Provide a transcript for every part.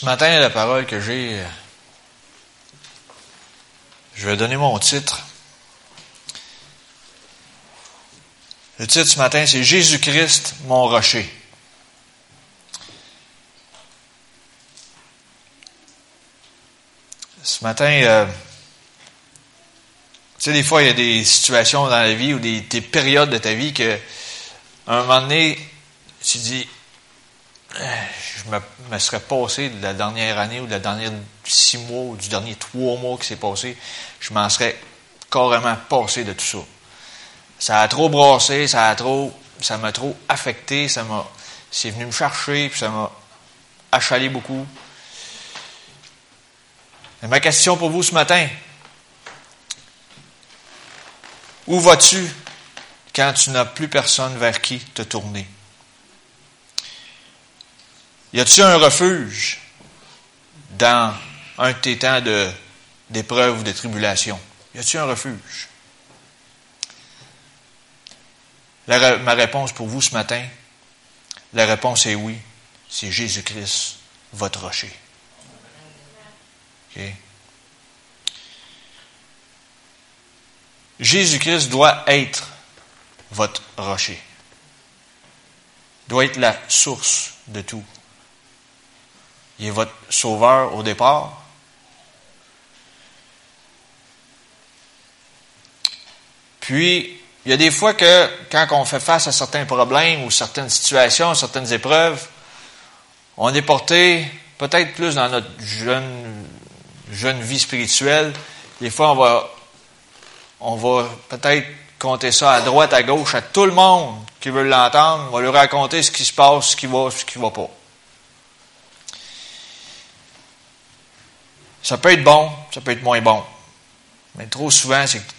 Ce matin, la parole que j'ai, je vais donner mon titre. Le titre ce matin, c'est Jésus-Christ, mon rocher. Ce matin, euh, tu sais, des fois, il y a des situations dans la vie ou des, des périodes de ta vie que, à un moment donné, tu dis, je me, serais passé de la dernière année ou de la dernière six mois ou du dernier trois mois qui s'est passé, je m'en serais carrément passé de tout ça. Ça a trop brassé, ça a trop, ça m'a trop affecté, ça m'a, c'est venu me chercher, puis ça m'a achalé beaucoup. Ma question pour vous ce matin, où vas-tu quand tu n'as plus personne vers qui te tourner? Y a-t-il un refuge dans un de tes temps d'épreuve ou de tribulation? Y a-t-il un refuge? Ma réponse pour vous ce matin, la réponse est oui. C'est Jésus-Christ, votre rocher. Jésus-Christ doit être votre rocher. Doit être la source de tout. Il est votre sauveur au départ. Puis, il y a des fois que quand on fait face à certains problèmes ou certaines situations, certaines épreuves, on est porté peut-être plus dans notre jeune, jeune vie spirituelle. Des fois, on va, on va peut-être compter ça à droite, à gauche, à tout le monde qui veut l'entendre. On va lui raconter ce qui se passe, ce qui va, ce qui va pas. Ça peut être bon, ça peut être moins bon. Mais trop souvent, c'est que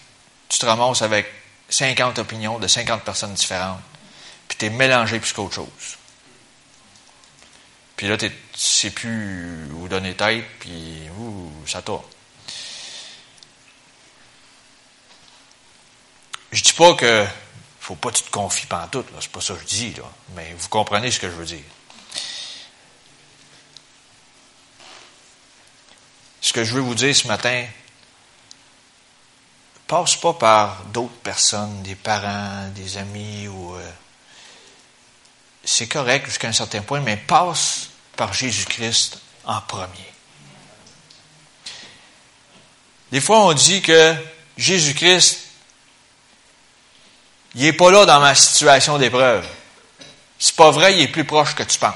tu te ramasses avec 50 opinions de 50 personnes différentes, puis tu es mélangé plus qu'autre chose. Puis là, tu ne sais plus où donner tête, puis ouh, ça tourne. Je dis pas que faut pas que tu te confies tout, là, c'est pas ça que je dis, là, mais vous comprenez ce que je veux dire. Ce que je veux vous dire ce matin, passe pas par d'autres personnes, des parents, des amis ou euh, c'est correct jusqu'à un certain point, mais passe par Jésus-Christ en premier. Des fois, on dit que Jésus-Christ, il n'est pas là dans ma situation d'épreuve. C'est pas vrai, il est plus proche que tu penses.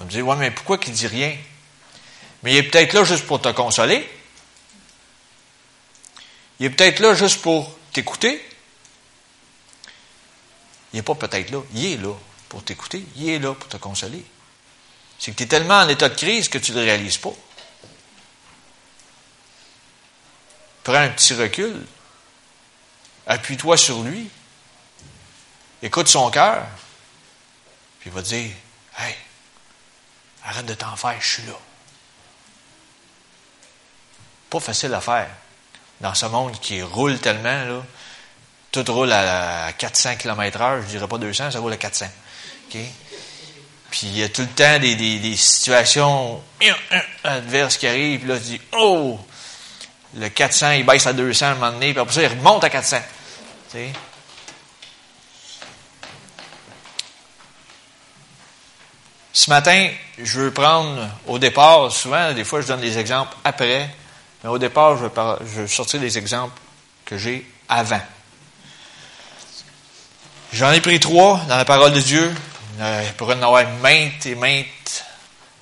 On me dit, ouais, mais pourquoi qu'il dit rien? Mais il est peut-être là juste pour te consoler. Il est peut-être là juste pour t'écouter. Il n'est pas peut-être là. Il est là pour t'écouter. Il est là pour te consoler. C'est que tu es tellement en état de crise que tu ne le réalises pas. Prends un petit recul. Appuie-toi sur lui. Écoute son cœur. Puis il va te dire Hey, Arrête de t'en faire, je suis là. Pas facile à faire. Dans ce monde qui roule tellement, là, tout roule à 400 km heure, je dirais pas 200, ça roule à 400. Puis il y a tout le temps des, des, situations adverses qui arrivent, puis là, tu dis, oh! Le 400, il baisse à 200 à un moment donné, puis après ça, il remonte à 400. sais? Ce matin, je veux prendre au départ, souvent, des fois je donne des exemples après, mais au départ, je veux, sortir des exemples que j'ai avant. J'en ai pris trois dans la parole de Dieu. Il pourrait en avoir maintes et maintes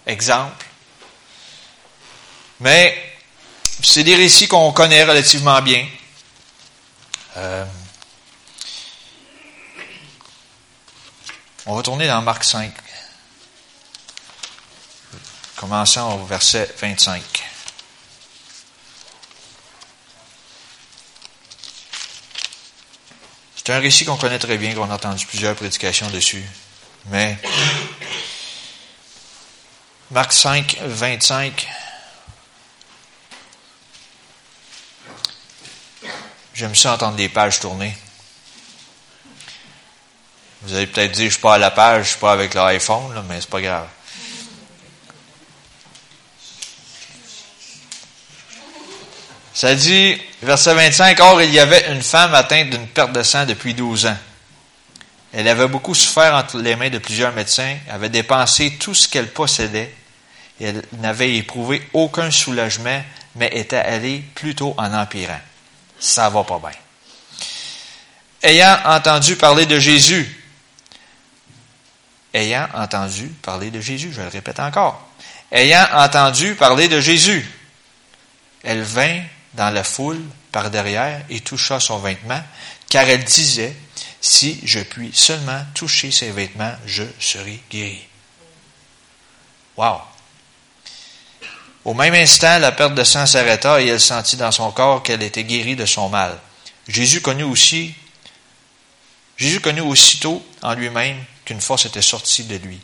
exemples. Mais c'est des récits qu'on connaît relativement bien. Euh, on va tourner dans Marc 5. Commençons au verset 25. C'est un récit qu'on connaît très bien, qu'on a entendu plusieurs prédications dessus. Mais Marc 5, 25. J'aime ça entendre des pages tourner. Vous allez peut-être dire, je suis pas à la page, je suis pas avec l'iPhone, mais c'est pas grave. Ça dit, verset 25, Or il y avait une femme atteinte d'une perte de sang depuis 12 ans. Elle avait beaucoup souffert entre les mains de plusieurs médecins, avait dépensé tout ce qu'elle possédait, et elle n'avait éprouvé aucun soulagement, mais était allée plutôt en empirant. Ça va pas bien. Ayant entendu parler de Jésus, ayant entendu parler de Jésus, je le répète encore, ayant entendu parler de Jésus, elle vint dans la foule par derrière et toucha son vêtement, car elle disait, si je puis seulement toucher ses vêtements, je serai guéri. Wow! Au même instant, la perte de sang s'arrêta et elle sentit dans son corps qu'elle était guérie de son mal. Jésus connut aussi, Jésus connut aussitôt en lui-même qu'une force était sortie de lui.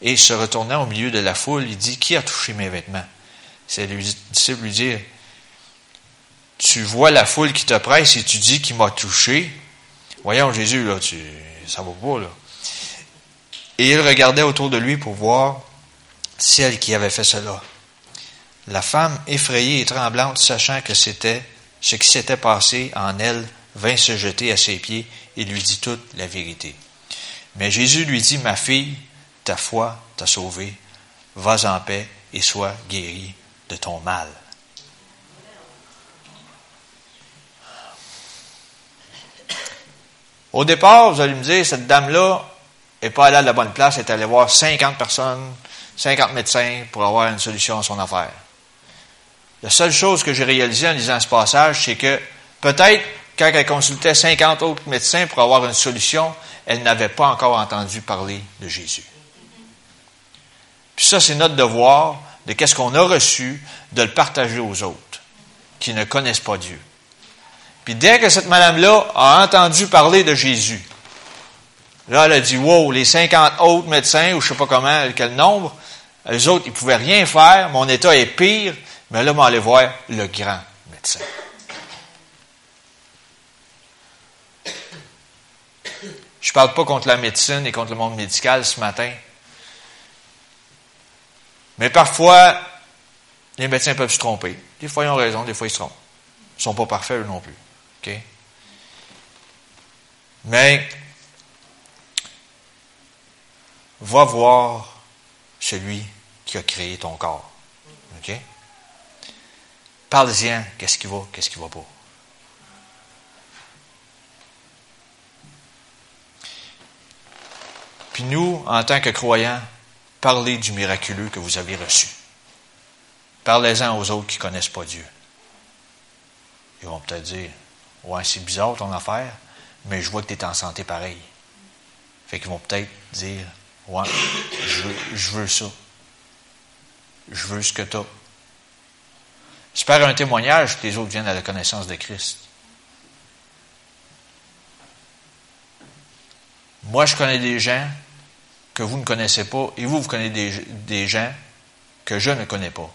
Et se retournant au milieu de la foule, il dit, Qui a touché mes vêtements? C'est lui, lui dire, tu vois la foule qui te presse et tu dis qu'il m'a touché. Voyons Jésus, là, tu, ça va pas, là. Et il regardait autour de lui pour voir celle qui avait fait cela. La femme, effrayée et tremblante, sachant que c'était ce qui s'était passé en elle, vint se jeter à ses pieds et lui dit toute la vérité. Mais Jésus lui dit, Ma fille, ta foi t'a sauvée, vas en paix et sois guérie de ton mal. Au départ, vous allez me dire, cette dame-là n'est pas allée à la bonne place, elle est allée voir 50 personnes, 50 médecins pour avoir une solution à son affaire. La seule chose que j'ai réalisée en lisant ce passage, c'est que peut-être quand elle consultait 50 autres médecins pour avoir une solution, elle n'avait pas encore entendu parler de Jésus. Puis ça, c'est notre devoir de qu'est-ce qu'on a reçu, de le partager aux autres qui ne connaissent pas Dieu. Puis dès que cette madame-là a entendu parler de Jésus, là, elle a dit, wow, les 50 autres médecins, ou je sais pas comment, quel nombre, les autres, ils pouvaient rien faire, mon état est pire, mais là, aller voir le grand médecin. Je ne parle pas contre la médecine et contre le monde médical ce matin. Mais parfois, les médecins peuvent se tromper. Des fois, ils ont raison, des fois, ils se trompent. Ils ne sont pas parfaits, eux non plus. Mais, va voir celui qui a créé ton corps. OK? Parle-y, qu'est-ce qui va, qu'est-ce qui va pas? Puis nous, en tant que croyants, parlez du miraculeux que vous avez reçu. Parlez-en aux autres qui ne connaissent pas Dieu. Ils vont peut-être dire, Ouais, c'est bizarre ton affaire, mais je vois que tu es en santé pareil. Fait qu'ils vont peut-être dire Ouais, je veux, ça. Je veux ce que tu as. C'est par un témoignage que les autres viennent à la connaissance de Christ. Moi, je connais des gens que vous ne connaissez pas, et vous, vous connaissez des gens que je ne connais pas.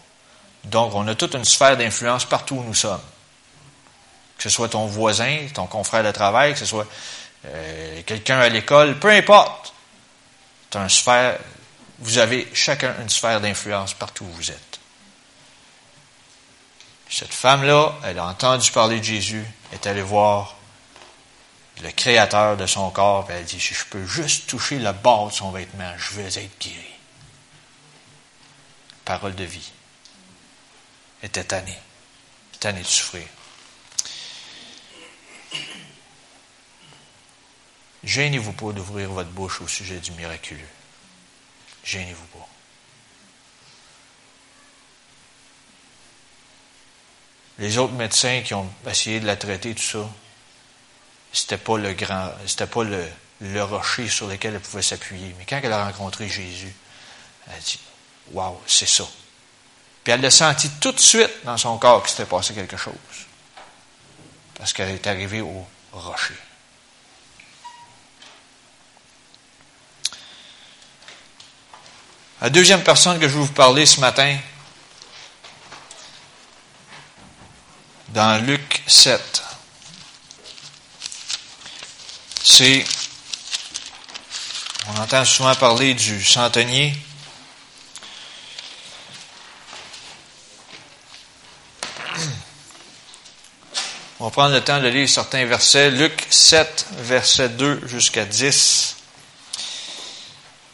Donc, on a toute une sphère d'influence partout où nous sommes que ce soit ton voisin, ton confrère de travail, que ce soit euh, quelqu'un à l'école, peu importe. Un sphère, vous avez chacun une sphère d'influence partout où vous êtes. Cette femme-là, elle a entendu parler de Jésus, est allée voir le créateur de son corps, et elle dit, si je peux juste toucher le bord de son vêtement, je vais être guéri. Parole de vie. Elle était tannée. Tannée de souffrir. Gênez-vous pas d'ouvrir votre bouche au sujet du miraculeux. Gênez-vous pas. Les autres médecins qui ont essayé de la traiter, tout ça, c'était pas le grand, c'était pas le, rocher sur lequel elle pouvait s'appuyer. Mais quand elle a rencontré Jésus, elle a dit, waouh, c'est ça. Puis elle a senti tout de suite dans son corps qu'il s'était passé quelque chose. Parce qu'elle est arrivée au rocher. La deuxième personne que je vais vous parler ce matin, dans Luc 7, c'est On entend souvent parler du centenier. On va prendre le temps de lire certains versets. Luc 7, verset 2 jusqu'à 10.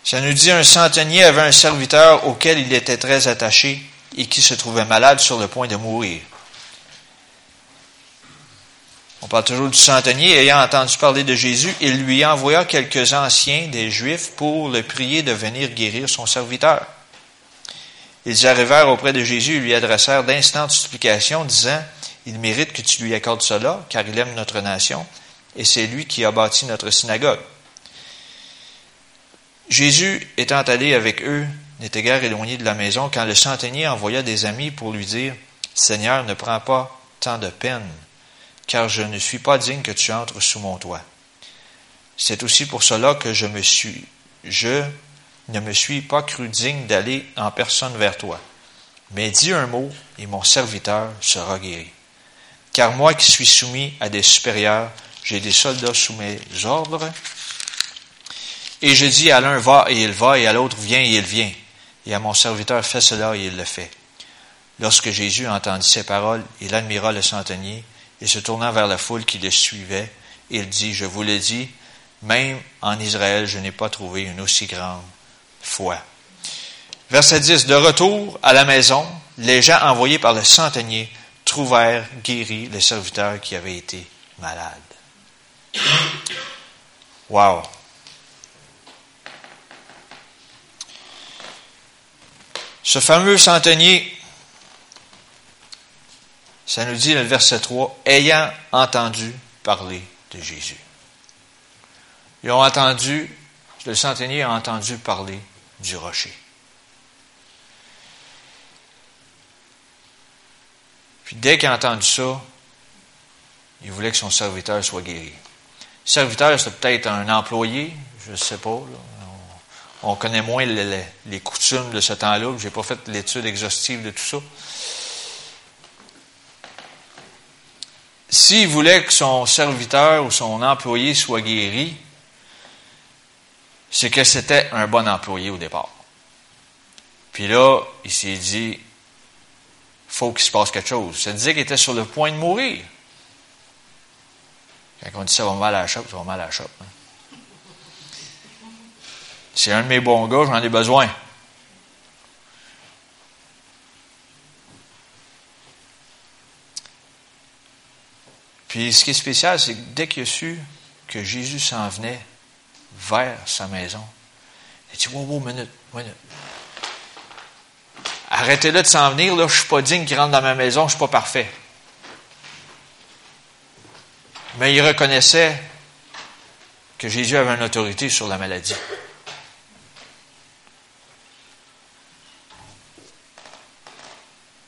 Ça nous dit, un centenier avait un serviteur auquel il était très attaché et qui se trouvait malade sur le point de mourir. On parle toujours du centenier. Ayant entendu parler de Jésus, il lui envoya quelques anciens des Juifs pour le prier de venir guérir son serviteur. Ils arrivèrent auprès de Jésus et lui adressèrent d'instantes supplications, disant, Il mérite que tu lui accordes cela, car il aime notre nation, et c'est lui qui a bâti notre synagogue. Jésus, étant allé avec eux, n'était guère éloigné de la maison quand le centenier envoya des amis pour lui dire, Seigneur, ne prends pas tant de peine car je ne suis pas digne que tu entres sous mon toit. C'est aussi pour cela que je me suis, je ne me suis pas cru digne d'aller en personne vers toi. Mais dis un mot et mon serviteur sera guéri. Car moi qui suis soumis à des supérieurs, j'ai des soldats sous mes ordres. Et je dis à l'un va et il va, et à l'autre viens et il vient. Et à mon serviteur fais cela et il le fait. Lorsque Jésus entendit ces paroles, il admira le centenier et se tournant vers la foule qui le suivait, il dit, je vous le dis, même en Israël, je n'ai pas trouvé une aussi grande foi. Verset 10. De retour à la maison, les gens envoyés par le centenier trouvèrent guéri le serviteur qui avait été malade. Wow. Ce fameux centenier ça nous dit dans le verset 3, ayant entendu parler de Jésus. Ils ont entendu, le centenier a entendu parler du rocher. Puis dès qu'il a entendu ça, il voulait que son serviteur soit guéri. Serviteur, c'est peut-être un employé, je ne sais pas. On, connaît moins les, coutumes de ce temps-là. Je n'ai pas fait l'étude exhaustive de tout ça. S'il voulait que son serviteur ou son employé soit guéri, c'est que c'était un bon employé au départ. Puis là, il s'est dit, faut qu'il se passe quelque chose. Ça disait qu'il était sur le point de mourir. Quand on dit ça va mal à la chope, ça va mal à la chope. Hein. C'est un de mes bons gars, j'en ai besoin. Puis ce qui est spécial, c'est que dès qu'il a su que Jésus s'en venait vers sa maison, il dit, wow, wow, minute, minute. Arrêtez-le de s'en venir, là, je suis pas digne qu'il rentre dans ma maison, je suis pas parfait. Mais il reconnaissait que Jésus avait une autorité sur la maladie.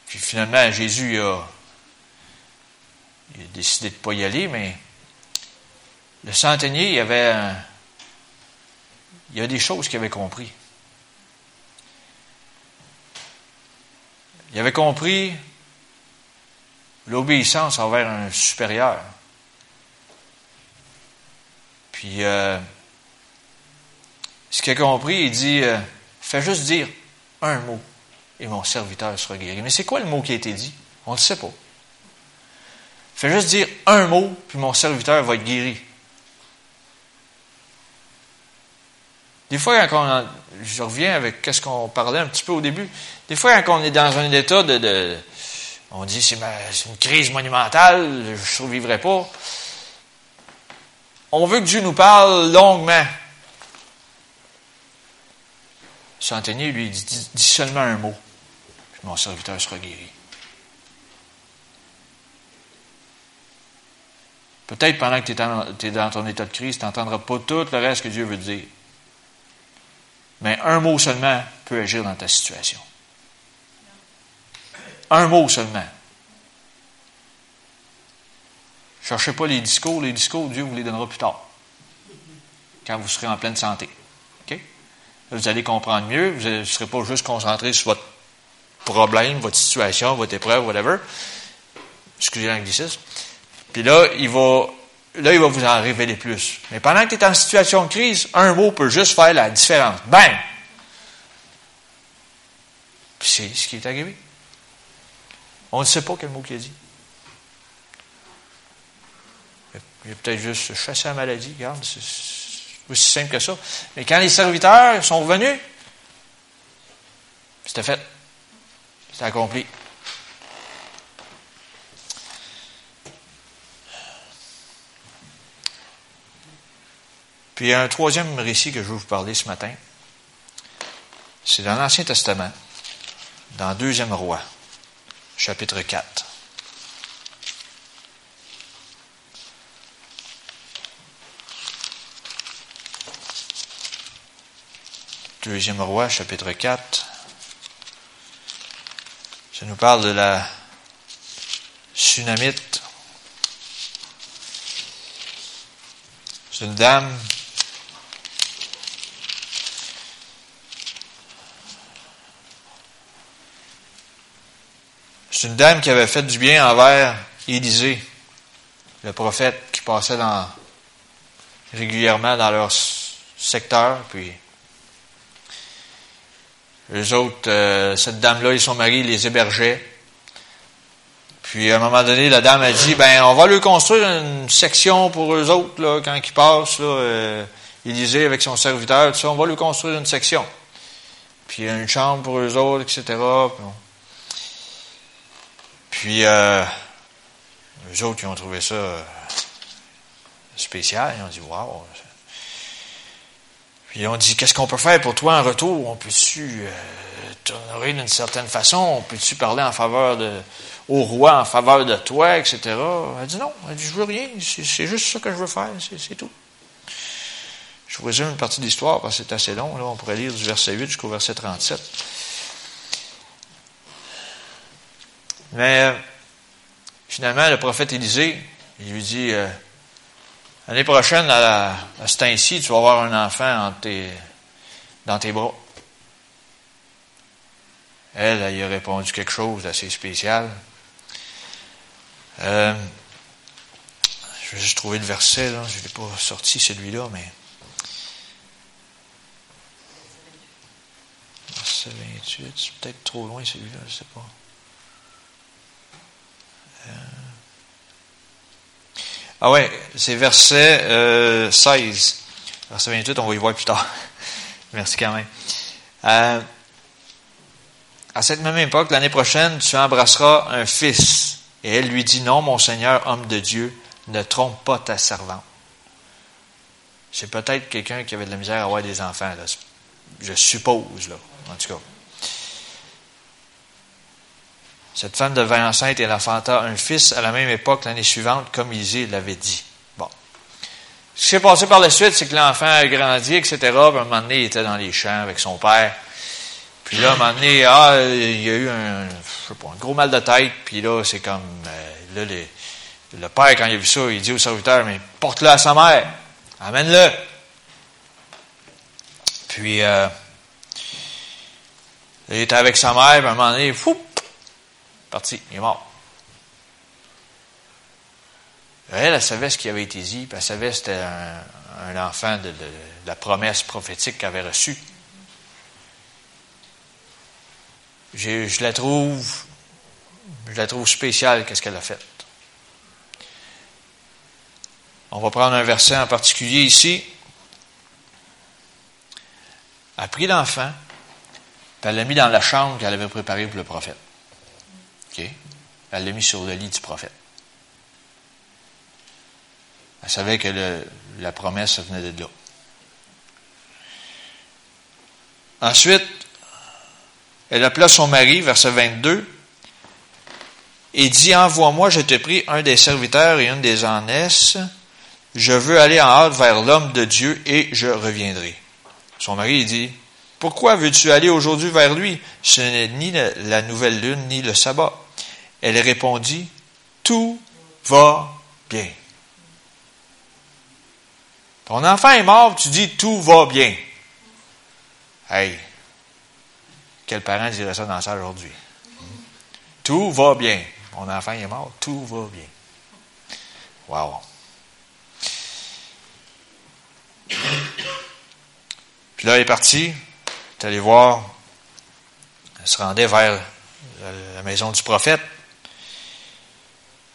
Puis finalement, Jésus a il a décidé de ne pas y aller, mais le centenier, il avait il y a des choses qu'il avait compris. Il avait compris l'obéissance envers un supérieur. Puis, euh, ce qu'il a compris, il dit, euh, fais juste dire un mot et mon serviteur sera guéri. Mais c'est quoi le mot qui a été dit? On ne le sait pas. Fais juste dire un mot, puis mon serviteur va être guéri. Des fois, quand on, je reviens avec ce qu'on parlait un petit peu au début, des fois, quand on est dans un état de, on dit c'est une crise monumentale, je ne survivrai pas. On veut que Dieu nous parle longuement. Centenier, lui, dit, seulement un mot, mon serviteur sera guéri. Peut-être pendant que tu es, dans ton état de crise, tu n'entendras pas tout le reste que Dieu veut dire. Mais un mot seulement peut agir dans ta situation. Un mot seulement. Cherchez pas les discours. Les discours, Dieu vous les donnera plus tard. Quand vous serez en pleine santé. OK? Vous allez comprendre mieux. Vous ne serez pas juste concentré sur votre problème, votre situation, votre épreuve, whatever. Excusez l'anglicisme. Puis là, il va là, il va vous en révéler plus. Mais pendant que tu es en situation de crise, un mot peut juste faire la différence. Bang! Puis c'est ce qui est arrivé. On ne sait pas quel mot qu'il a dit. Il a peut-être juste chassé la maladie, regarde, c'est aussi simple que ça. Mais quand les serviteurs sont revenus, c'était fait. C'était accompli. Puis il y a un troisième récit que je veux vous parler ce matin. C'est dans l'Ancien Testament, dans Deuxième Roi, chapitre 4. Deuxième Roi, chapitre 4. Ça nous parle de la tsunamite. C'est une dame C'est une dame qui avait fait du bien envers Élisée, le prophète qui passait régulièrement dans leur secteur. Puis, les autres, euh, cette dame-là et son mari les hébergeaient. Puis, à un moment donné, la dame a dit, ben, on va lui construire une section pour eux autres, là, quand ils passent, là, euh, Élisée avec son serviteur, tout ça, on va lui construire une section. Puis, une chambre pour eux autres, etc. Puis, euh, eux autres, ils ont trouvé ça euh, spécial. Ils ont dit, waouh. Puis, ont dit, qu'est-ce qu'on peut faire pour toi en retour? On peut-tu euh, t'honorer d'une certaine façon? On peut-tu parler en faveur de, au roi en faveur de toi, etc.? Elle dit, non. Elle dit, je veux rien. C'est juste ça que je veux faire. C'est tout. Je vous résume une partie de l'histoire parce que c'est assez long. Là, on pourrait lire du verset 8 jusqu'au verset 37. Mais euh, finalement, le prophète Élisée, il lui dit euh, L'année prochaine, à, à ce temps-ci, tu vas avoir un enfant dans tes bras. Elle, elle, a répondu quelque chose d'assez spécial. Euh, je vais juste trouver le verset, là. Je ne l'ai pas sorti celui-là, mais. Verset 28, c'est peut-être trop loin celui-là, je ne sais pas. Euh. Ah ouais, c'est verset euh, 16. Verset 28, on va y voir plus tard. Merci quand même. Euh, à cette même époque, l'année prochaine, tu embrasseras un fils. Et elle lui dit, non, mon Seigneur, homme de Dieu, ne trompe pas ta servante. C'est peut-être quelqu'un qui avait de la misère à avoir des enfants, je suppose, là, en tout cas. Cette femme devint enceinte et elle enfanta un fils à la même époque l'année suivante, comme Isée l'avait dit. Bon. Ce qui s'est passé par la suite, c'est que l'enfant a grandi, etc. Puis à un moment donné, il était dans les champs avec son père. Puis là, à un moment donné, ah, il y a eu un, gros mal de tête. Puis là, c'est comme, euh, là, le père, quand il a vu ça, il dit au serviteur, mais porte-le à sa mère. Amène-le. Puis, euh, il était avec sa mère, puis à un moment donné, fou, Parti, il est mort. Elle, elle savait ce qui avait été dit, puis elle savait que c'était un, enfant de, la promesse prophétique qu'elle avait reçue. Je, je, la trouve, je la trouve spéciale, qu'est-ce qu'elle a fait. On va prendre un verset en particulier ici. Elle a pris l'enfant, puis elle l'a mis dans la chambre qu'elle avait préparée pour le prophète. Elle l'a mis sur le lit du prophète. Elle savait que la promesse venait de là. Ensuite, elle appela son mari, verset 22, et dit, envoie-moi, je te prie, un des serviteurs et une des ânesses. Je veux aller en hâte vers l'homme de Dieu et je reviendrai. Son mari dit, pourquoi veux-tu aller aujourd'hui vers lui? Ce n'est ni la nouvelle lune, ni le sabbat. Elle répondit, Tout va bien. Ton enfant est mort, tu dis tout va bien. Hey, quel parent dirait ça dans ça aujourd'hui? Tout va bien. Mon enfant est mort, tout va bien. Wow. Puis là, elle est parti, Elle est allée voir. Elle se rendait vers la maison du prophète.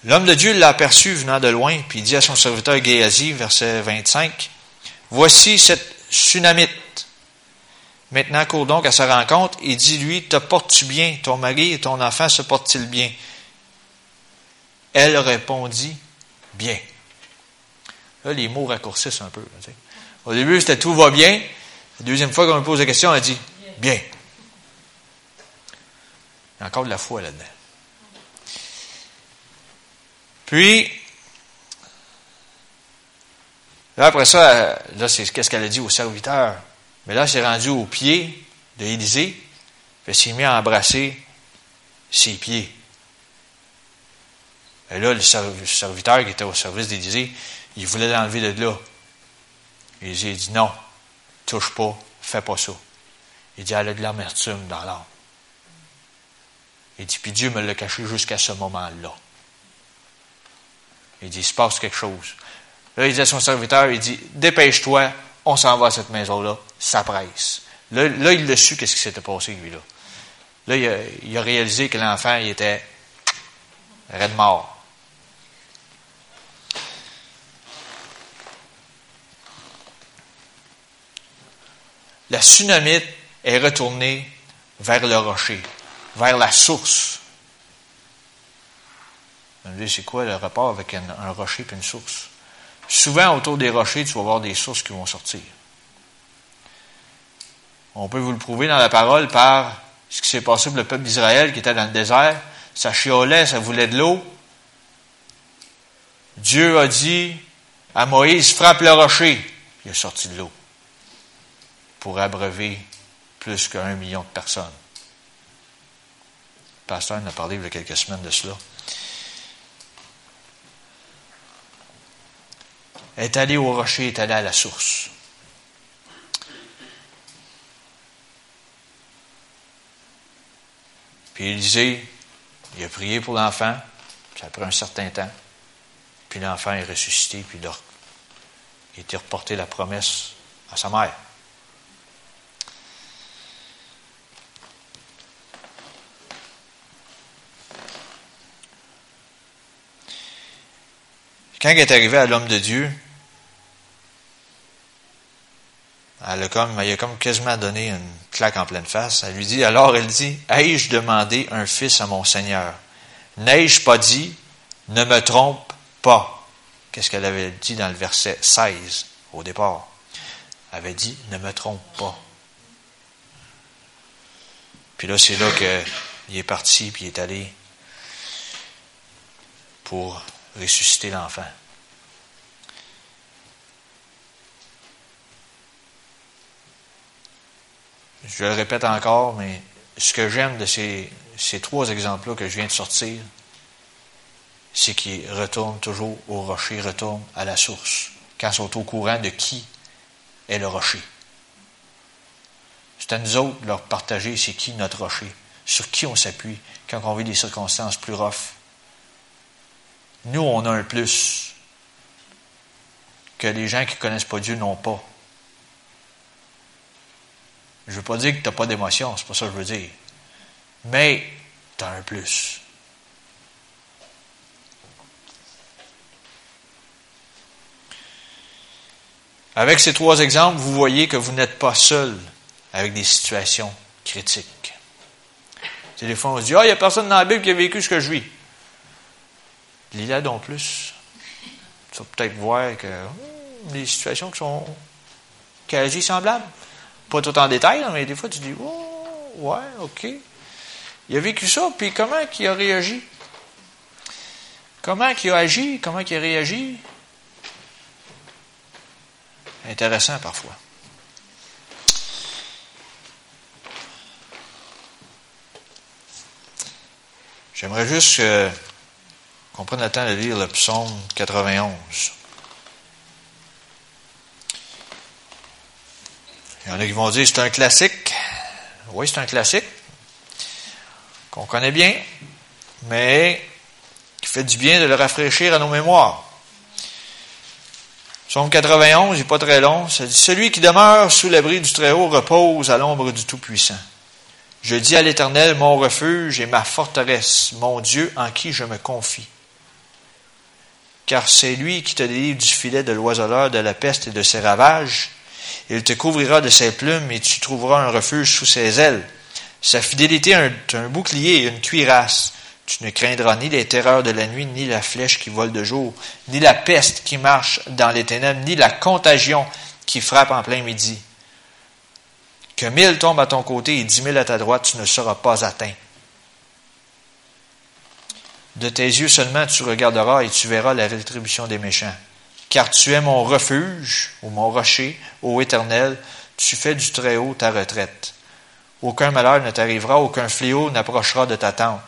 L'homme de Dieu l'a venant de loin, puis il dit à son serviteur Géasi, verset 25, Voici cette tsunamite. Maintenant, cours donc à sa rencontre et dis-lui, te portes-tu bien? Ton mari et ton enfant se portent-ils bien? Elle répondit, bien. Là, les mots raccourcissent un peu. Au début, c'était tout va bien. La deuxième fois qu'on me pose la question, elle dit, bien. Il y a encore de la foi là-dedans. Puis, là, après ça, là, c'est qu'est-ce qu'elle a dit au serviteur? Mais là, c'est rendu au pied d'Élisée. Puis elle s'est mis à embrasser ses pieds. Et là, le serviteur qui était au service d'Élisée, il voulait l'enlever de là. Élisée dit non, touche pas, fais pas ça. Il dit, elle a de l'amertume dans l'âme. Il dit, puis Dieu me l'a caché jusqu'à ce moment-là. Il dit, il se passe quelque chose. Là, il dit à son serviteur, il dit, dépêche-toi, on s'en va à cette maison-là, ça presse. Là, là il l'a su, qu'est-ce qui s'était passé, lui-là. Là, il a, il a, réalisé que l'enfant, il était raide mort. La tsunamite est retournée vers le rocher, vers la source. C'est quoi le rapport avec un, rocher et une source? Souvent, autour des rochers, tu vas voir des sources qui vont sortir. On peut vous le prouver dans la parole par ce qui s'est passé pour le peuple d'Israël qui était dans le désert. Ça chiolait, ça voulait de l'eau. Dieu a dit à Moïse, frappe le rocher. Il est sorti de l'eau pour abreuver plus qu'un million de personnes. Le pasteur en a parlé il y a quelques semaines de cela. Est allé au rocher, est allé à la source. Puis Élisée, il a prié pour l'enfant, ça pris un certain temps. Puis l'enfant est ressuscité, puis il a été reporté la promesse à sa mère. Quand elle est arrivée à l'homme de Dieu, elle a elle a comme quasiment donné une claque en pleine face. Elle lui dit, alors elle dit, ai-je demandé un fils à mon Seigneur? N'ai-je pas dit, ne me trompe pas? Qu'est-ce qu'elle avait dit dans le verset 16 au départ? Elle avait dit, ne me trompe pas. Puis là, c'est là qu'il est parti, puis il est allé pour ressusciter l'enfant. Je le répète encore, mais ce que j'aime de ces, trois exemples-là que je viens de sortir, c'est qu'ils retournent toujours au rocher, retournent à la source, quand ils sont au courant de qui est le rocher. C'est à nous autres de leur partager c'est qui notre rocher, sur qui on s'appuie quand on vit des circonstances plus rough, nous, on a un plus que les gens qui ne connaissent pas Dieu n'ont pas. Je ne veux pas dire que tu n'as pas d'émotion, c'est pas ça que je veux dire. Mais tu as un plus. Avec ces trois exemples, vous voyez que vous n'êtes pas seul avec des situations critiques. Des fois, on se dit, ah, il n'y a personne dans la Bible qui a vécu ce que je vis. Lis-la donc plus. Tu vas peut-être voir que hmm, des situations qui sont quasi semblables. Pas tout en détail, mais des fois tu dis Oh, ouais, ok. Il a vécu ça, puis comment il a réagi? Comment il a agi? Comment il a réagi? Intéressant parfois. J'aimerais juste que qu'on prenne le temps de lire le psaume 91. Il y en a qui vont dire c'est un classique. Oui, c'est un classique qu'on connaît bien, mais qui fait du bien de le rafraîchir à nos mémoires. Psaume 91, il n'est pas très long. Ça dit, Celui qui demeure sous l'abri du Très-Haut repose à l'ombre du Tout-Puissant. Je dis à l'Éternel, mon refuge et ma forteresse, mon Dieu en qui je me confie. Car c'est lui qui te délivre du filet de l'oiseleur, de la peste et de ses ravages. Il te couvrira de ses plumes et tu trouveras un refuge sous ses ailes. Sa fidélité est un bouclier et une cuirasse. Tu ne craindras ni les terreurs de la nuit, ni la flèche qui vole de jour, ni la peste qui marche dans les ténèbres, ni la contagion qui frappe en plein midi. Que mille tombent à ton côté et dix mille à ta droite, tu ne seras pas atteint. De tes yeux seulement tu regarderas et tu verras la rétribution des méchants. Car tu es mon refuge, ou mon rocher, ô Éternel, tu fais du Très-Haut ta retraite. Aucun malheur ne t'arrivera, aucun fléau n'approchera de ta tente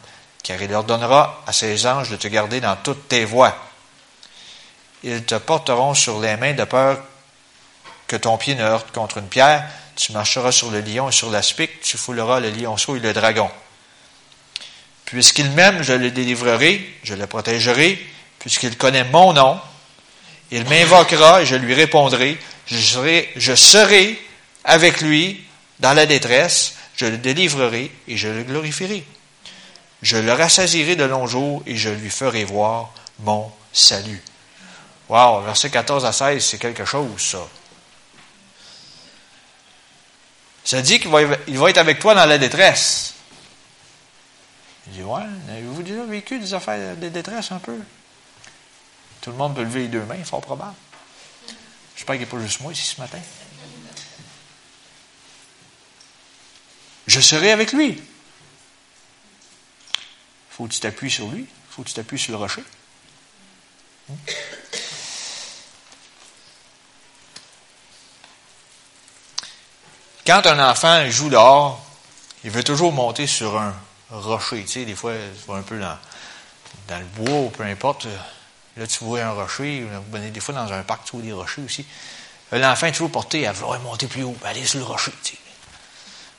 car il ordonnera à ses anges de te garder dans toutes tes voies. Ils te porteront sur les mains de peur que ton pied ne heurte contre une pierre. Tu marcheras sur le lion et sur l'aspic, tu fouleras le lionceau et le dragon. Puisqu'il m'aime, je le délivrerai, je le protégerai, puisqu'il connaît mon nom. Il m'invoquera et je lui répondrai. Je serai, avec lui dans la détresse, je le délivrerai et je le glorifierai. Je le rassasirai de longs jours et je lui ferai voir mon salut. Wow, verset 14 à 16, c'est quelque chose, ça. Ça dit qu'il va, il va être avec toi dans la détresse. Il dit, ouais, avez-vous déjà vécu des affaires de détresse un peu? Tout le monde peut lever les deux mains, fort probable. J'espère qu'il n'y a pas juste moi ici ce matin. Je serai avec lui faut que tu t'appuies sur lui. faut que tu t'appuies sur le rocher. Quand un enfant joue dehors, il veut toujours monter sur un rocher. Tu sais, des fois, tu vas un peu dans, dans le bois ou peu importe. Là, tu vois un rocher. Des fois, dans un parc, tu vois des rochers aussi. L'enfant est toujours porté à vouloir monter plus haut, aller sur le rocher. Tu sais.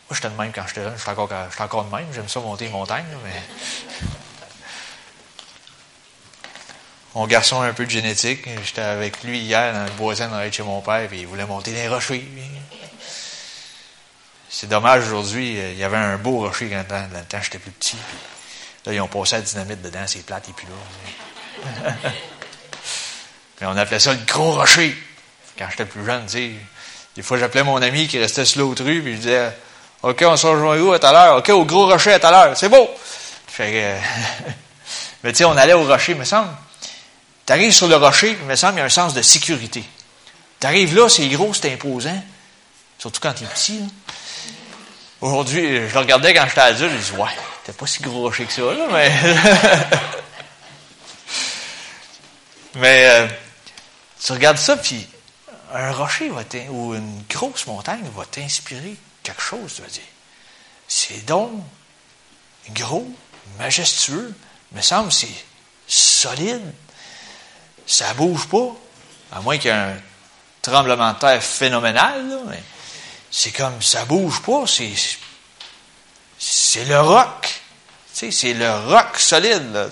Moi, j'étais de même quand j'étais là. Je suis encore, encore de même. J'aime ça monter les montagnes, mais. Mon garçon a un peu de génétique. J'étais avec lui hier dans le boisement dans chez mon père, et il voulait monter les rochers. C'est dommage aujourd'hui. Il y avait un beau rocher quand, quand j'étais plus petit. là, ils ont passé la dynamite dedans, c'est plate et puis là. Mais on appelait ça le gros rocher. Quand j'étais plus jeune, tu sais. Des fois, j'appelais mon ami qui restait sur l'autre rue, puis je disais OK, on se rejoint où à tout à l'heure? OK, au gros rocher à tout à l'heure. C'est beau! Fait mais tu sais, on allait au rocher, me semble. Tu arrives sur le rocher, il me semble, il y a un sens de sécurité. Tu arrives là, c'est gros, c'est imposant. Surtout quand tu es petit. Aujourd'hui, je le regardais quand j'étais adulte, je disais, ouais, t'es pas si gros rocher que ça, là, mais. mais euh, tu regardes ça, puis un rocher va ou une grosse montagne va t'inspirer quelque chose, tu vas dire. C'est donc gros, majestueux, me semble c'est solide. Ça bouge pas, à moins qu'il y ait un tremblement de terre phénoménal, mais c'est comme ça bouge pas, c'est le roc. C'est le roc solide.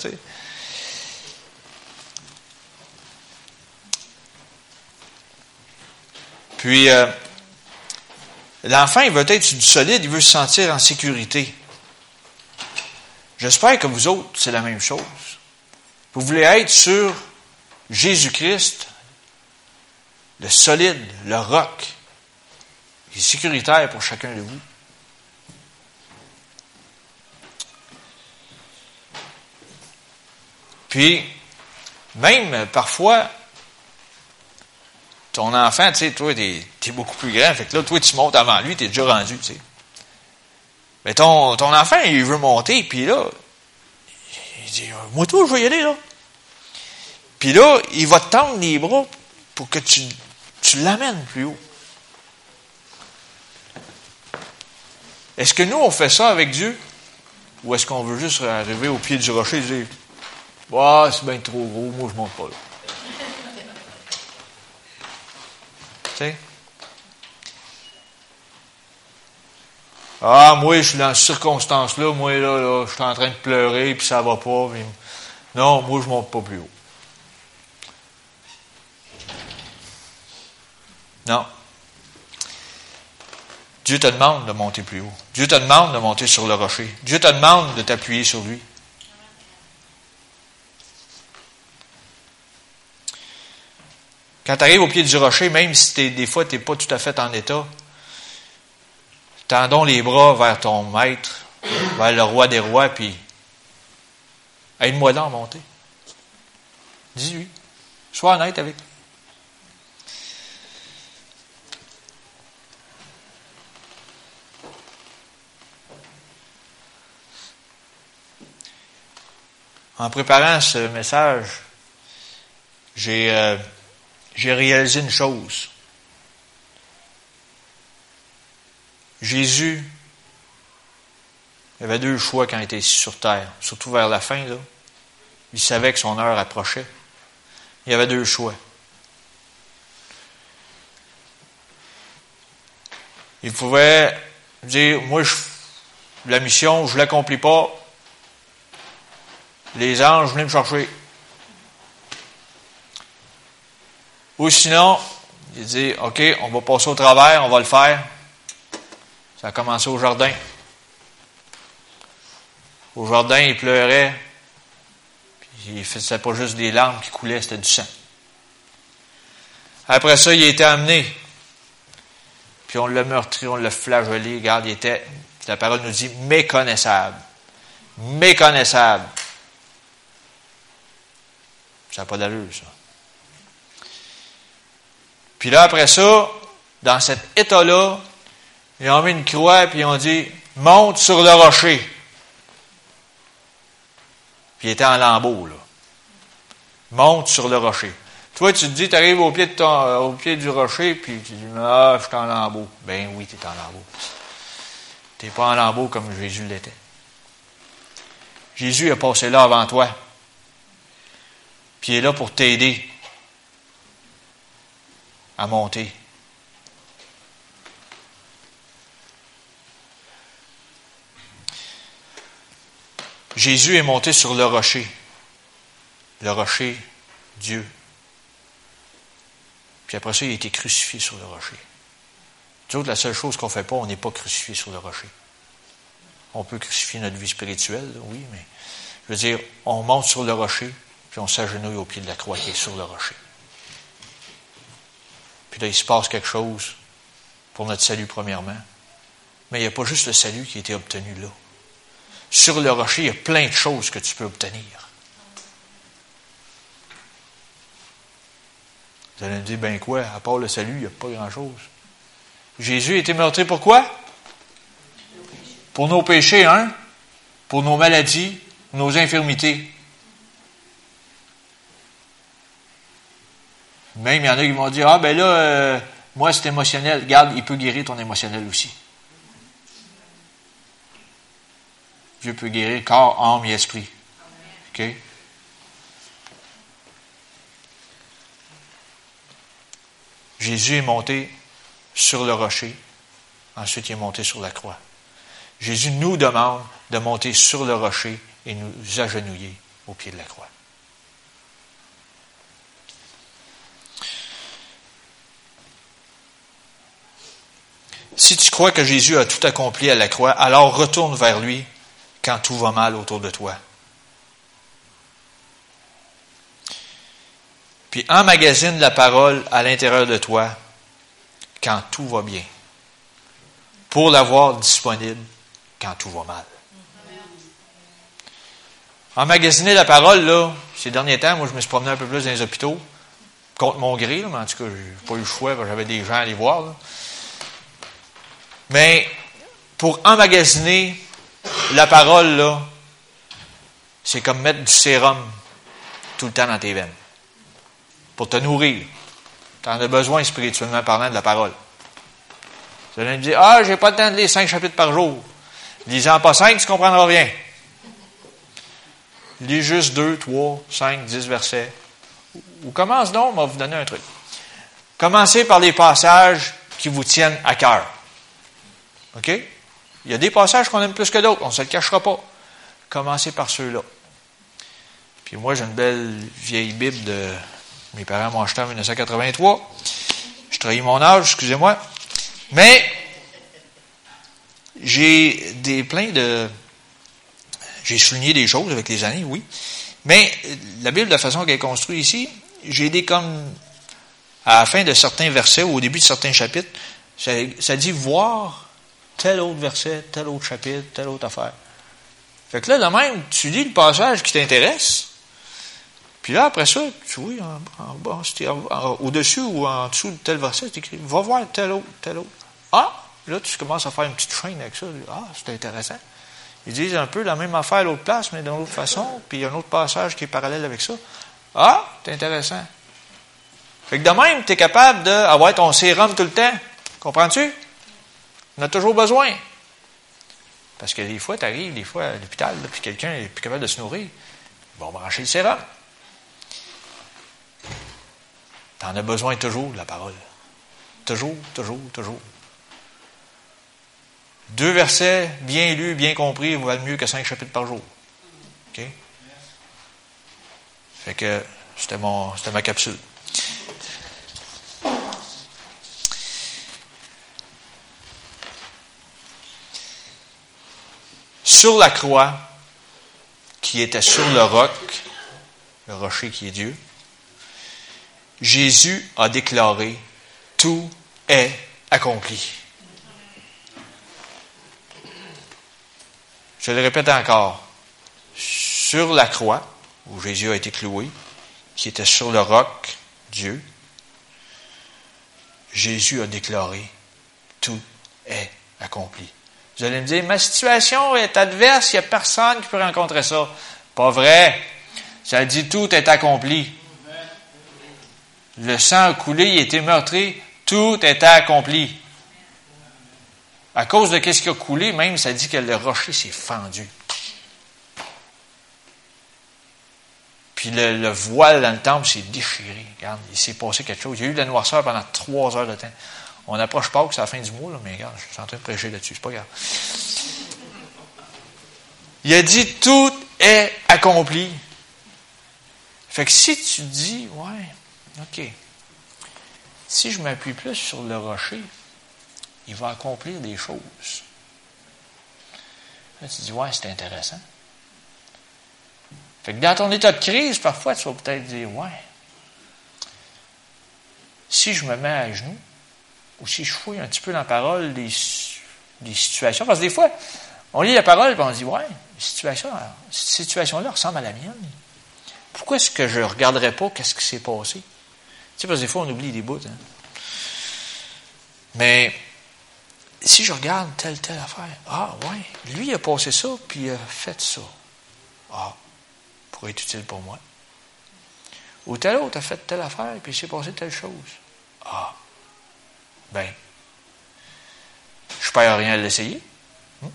Puis, euh, L'enfant, il veut être du solide, il veut se sentir en sécurité. J'espère que vous autres, c'est la même chose. Vous voulez être sur Jésus-Christ, le solide, le roc, qui est sécuritaire pour chacun de vous. Puis, même parfois, ton enfant, tu sais, toi, t'es es beaucoup plus grand. Fait que là, toi, tu montes avant lui, t'es déjà rendu, tu sais. Mais ton, ton enfant, il veut monter, puis là, il dit, moi, toi, je vais y aller, là. Puis là, il va te tendre les bras pour que tu, tu l'amènes plus haut. Est-ce que nous, on fait ça avec Dieu? Ou est-ce qu'on veut juste arriver au pied du rocher et dire, ah, c'est bien trop gros, moi, je monte pas là. Ah, moi, je suis dans cette circonstance-là, moi, là, là, je suis en train de pleurer, puis ça va pas. Non, moi, je monte pas plus haut. Non. Dieu te demande de monter plus haut. Dieu te demande de monter sur le rocher. Dieu te demande de t'appuyer sur lui. Quand tu arrives au pied du rocher, même si des fois tu n'es pas tout à fait en état, tendons les bras vers ton maître, vers le roi des rois, puis aide-moi là à monter. Dis-lui. Sois honnête avec lui. En préparant ce message, j'ai euh, j'ai réalisé une chose. Jésus avait deux choix quand il était ici sur terre, surtout vers la fin. Il savait que son heure approchait. Il avait deux choix. Il pouvait dire, moi, je, la mission, je ne l'accomplis pas. Les anges venaient me chercher. Ou sinon, il dit, OK, on va passer au travers, on va le faire. Ça a commencé au jardin. Au jardin, il pleurait. Puis c'était pas juste des larmes qui coulaient, c'était du sang. Après ça, il a été amené. Puis on l'a meurtri, on l'a flagellé. Regarde, il était, la parole nous dit, méconnaissable. Méconnaissable. Ça n'a pas d'allure, ça. Puis là, après ça, dans cet état-là, ils ont mis une croix et ils ont dit Monte sur le rocher. Puis il était en lambeau, là. Monte sur le rocher. Toi, tu te dis, tu arrives euh, au pied du rocher, puis tu dis Ah, je suis en lambeau. Ben oui, tu es en lambeau. Tu n'es pas en lambeau comme Jésus l'était. Jésus est passé là avant toi. Puis il est là pour t'aider à monter. Jésus est monté sur le rocher, le rocher Dieu. Puis après ça, il a été crucifié sur le rocher. Nous la seule chose qu'on ne fait pas, on n'est pas crucifié sur le rocher. On peut crucifier notre vie spirituelle, oui, mais je veux dire, on monte sur le rocher, puis on s'agenouille au pied de la croix qui est sur le rocher. Puis là, il se passe quelque chose pour notre salut premièrement. Mais il n'y a pas juste le salut qui a été obtenu là. Sur le rocher, il y a plein de choses que tu peux obtenir. Vous allez me dire, ben quoi, à part le salut, il n'y a pas grand-chose. Jésus a été meurtri pour quoi? Pour nos péchés, hein? Pour nos maladies, nos infirmités. Même il y en a qui vont dire Ah, ben là, euh, moi, c'est émotionnel. Regarde, il peut guérir ton émotionnel aussi. Dieu peut guérir corps, âme et esprit. OK? Jésus est monté sur le rocher. Ensuite, il est monté sur la croix. Jésus nous demande de monter sur le rocher et nous agenouiller au pied de la croix. Si tu crois que Jésus a tout accompli à la croix, alors retourne vers lui quand tout va mal autour de toi. Puis emmagasine la parole à l'intérieur de toi quand tout va bien, pour l'avoir disponible quand tout va mal. Emmagasiner la parole, là, ces derniers temps, moi, je me suis promené un peu plus dans les hôpitaux, contre mon gré, mais en tout cas, j'ai pas eu le choix, j'avais des gens à aller voir. Mais pour emmagasiner la parole, là, c'est comme mettre du sérum tout le temps dans tes veines. Pour te nourrir. Tu en as besoin spirituellement parlant de la parole. Vous allez me dire, ah, j'ai pas le temps de lire cinq chapitres par jour. Lisant pas cinq, tu comprendras rien. Lis juste deux, trois, cinq, dix versets. Ou commence donc, on va vous donner un truc. Commencez par les passages qui vous tiennent à cœur. OK? Il y a des passages qu'on aime plus que d'autres, on ne se le cachera pas. Commencez par ceux-là. Puis moi, j'ai une belle vieille Bible de. Mes parents m'ont acheté en 1983. Je trahis mon âge, excusez-moi. Mais j'ai des plein de. J'ai souligné des choses avec les années, oui. Mais la Bible, de la façon qu'elle est construite ici, j'ai des comme à la fin de certains versets ou au début de certains chapitres, ça, ça dit voir tel autre verset, tel autre chapitre, telle autre affaire. Fait que là, de même, tu lis le passage qui t'intéresse, puis là, après ça, tu vois, au-dessus ou en dessous de tel verset, c'est écrit, va voir tel autre, tel autre. Ah! Là, tu commences à faire une petite chaîne avec ça. Ah, c'est intéressant. Ils disent un peu la même affaire à l'autre place, mais d'une autre façon, puis il y a un autre passage qui est parallèle avec ça. Ah, c'est intéressant. Fait que de même, tu es capable d'avoir ton sérum tout le temps. Comprends-tu? On a toujours besoin. Parce que des fois, tu arrives, des fois, à l'hôpital, puis quelqu'un n'est plus capable de se nourrir. Ils vont brancher le sérum. Tu en as besoin toujours, de la parole. Toujours, toujours, toujours. Deux versets bien lus, bien compris, valent mieux que cinq chapitres par jour. OK? Fait que c'était ma capsule. Sur la croix, qui était sur le roc, le rocher qui est Dieu, Jésus a déclaré, tout est accompli. Je le répète encore. Sur la croix, où Jésus a été cloué, qui était sur le roc, Dieu, Jésus a déclaré, tout est accompli. Vous allez me dire, ma situation est adverse, il n'y a personne qui peut rencontrer ça. Pas vrai. Ça dit, tout est accompli. Le sang a coulé, il a été meurtri, tout est accompli. À cause de ce qui a coulé, même, ça dit que le rocher s'est fendu. Puis le, voile dans le temple s'est déchiré. Regarde, il s'est passé quelque chose. Il y a eu de la noirceur pendant trois heures de temps. On n'approche pas que c'est la fin du mois, mais regarde, je suis en train de prêcher là-dessus, c'est pas grave. Il a dit tout est accompli. Fait que si tu dis, ouais, OK, si je m'appuie plus sur le rocher, il va accomplir des choses. Là, tu dis, ouais, c'est intéressant. Fait que dans ton état de crise, parfois, tu vas peut-être dire, ouais, si je me mets à genoux, ou si je fouille un petit peu dans la parole des, situations, parce que des fois, on lit la parole et on se dit, ouais, situation, cette situation-là ressemble à la mienne. Pourquoi est-ce que je ne regarderais pas qu'est-ce qui s'est passé? Tu sais, parce que des fois, on oublie des bouts. Hein? Mais si je regarde telle, telle affaire, ah ouais, lui a passé ça, puis il a fait ça. Ah, pourrait être utile pour moi. Ou tel autre a fait telle affaire, puis il s'est passé telle chose. Ah, ben, je ne perds rien à l'essayer. Hmm?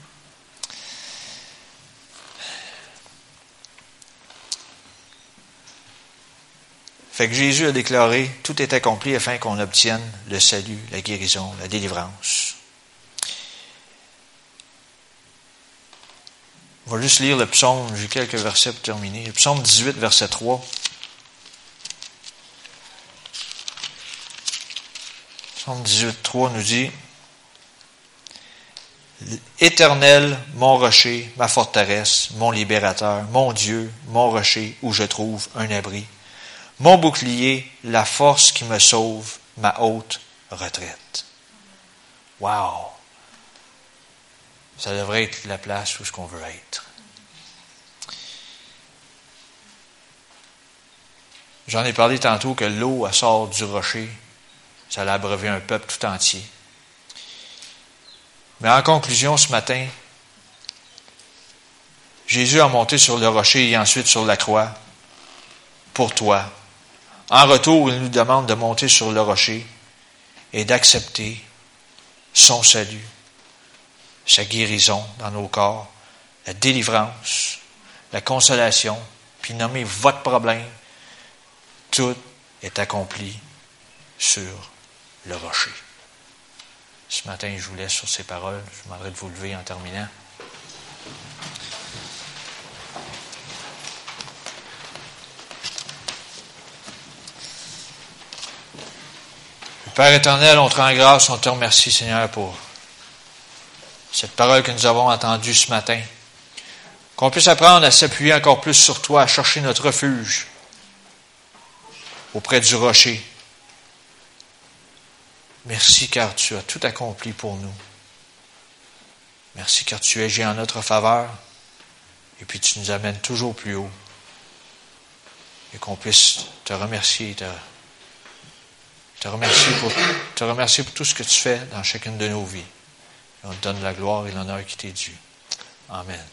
Fait que Jésus a déclaré, tout est accompli afin qu'on obtienne le salut, la guérison, la délivrance. On va juste lire le psaume, j'ai quelques versets pour terminer. Le psaume 18, verset 3. Psaume 18, 3 nous dit Éternel, mon rocher, ma forteresse, mon libérateur, mon Dieu, mon rocher où je trouve un abri, mon bouclier, la force qui me sauve, ma haute retraite. Wow! Ça devrait être la place où ce qu'on veut être. J'en ai parlé tantôt que l'eau sort du rocher. Ça a abreuvé un peuple tout entier. Mais en conclusion, ce matin, Jésus a monté sur le rocher et ensuite sur la croix pour toi. En retour, il nous demande de monter sur le rocher et d'accepter son salut sa guérison dans nos corps, la délivrance, la consolation, puis nommer votre problème. Tout est accompli sur le rocher. Ce matin, je vous laisse sur ces paroles. Je vous demanderai de vous lever en terminant. Père éternel, on te rend grâce, on te remercie, Seigneur, pour cette parole que nous avons entendue ce matin. Qu'on puisse apprendre à s'appuyer encore plus sur toi, à chercher notre refuge auprès du rocher. Merci car tu as tout accompli pour nous. Merci car tu es en notre faveur et puis tu nous amènes toujours plus haut. Et qu'on puisse te remercier, te, te, remercier pour, te remercier pour tout ce que tu fais dans chacune de nos vies. Et on te donne la gloire et l'honneur qui t'est dû. Amen.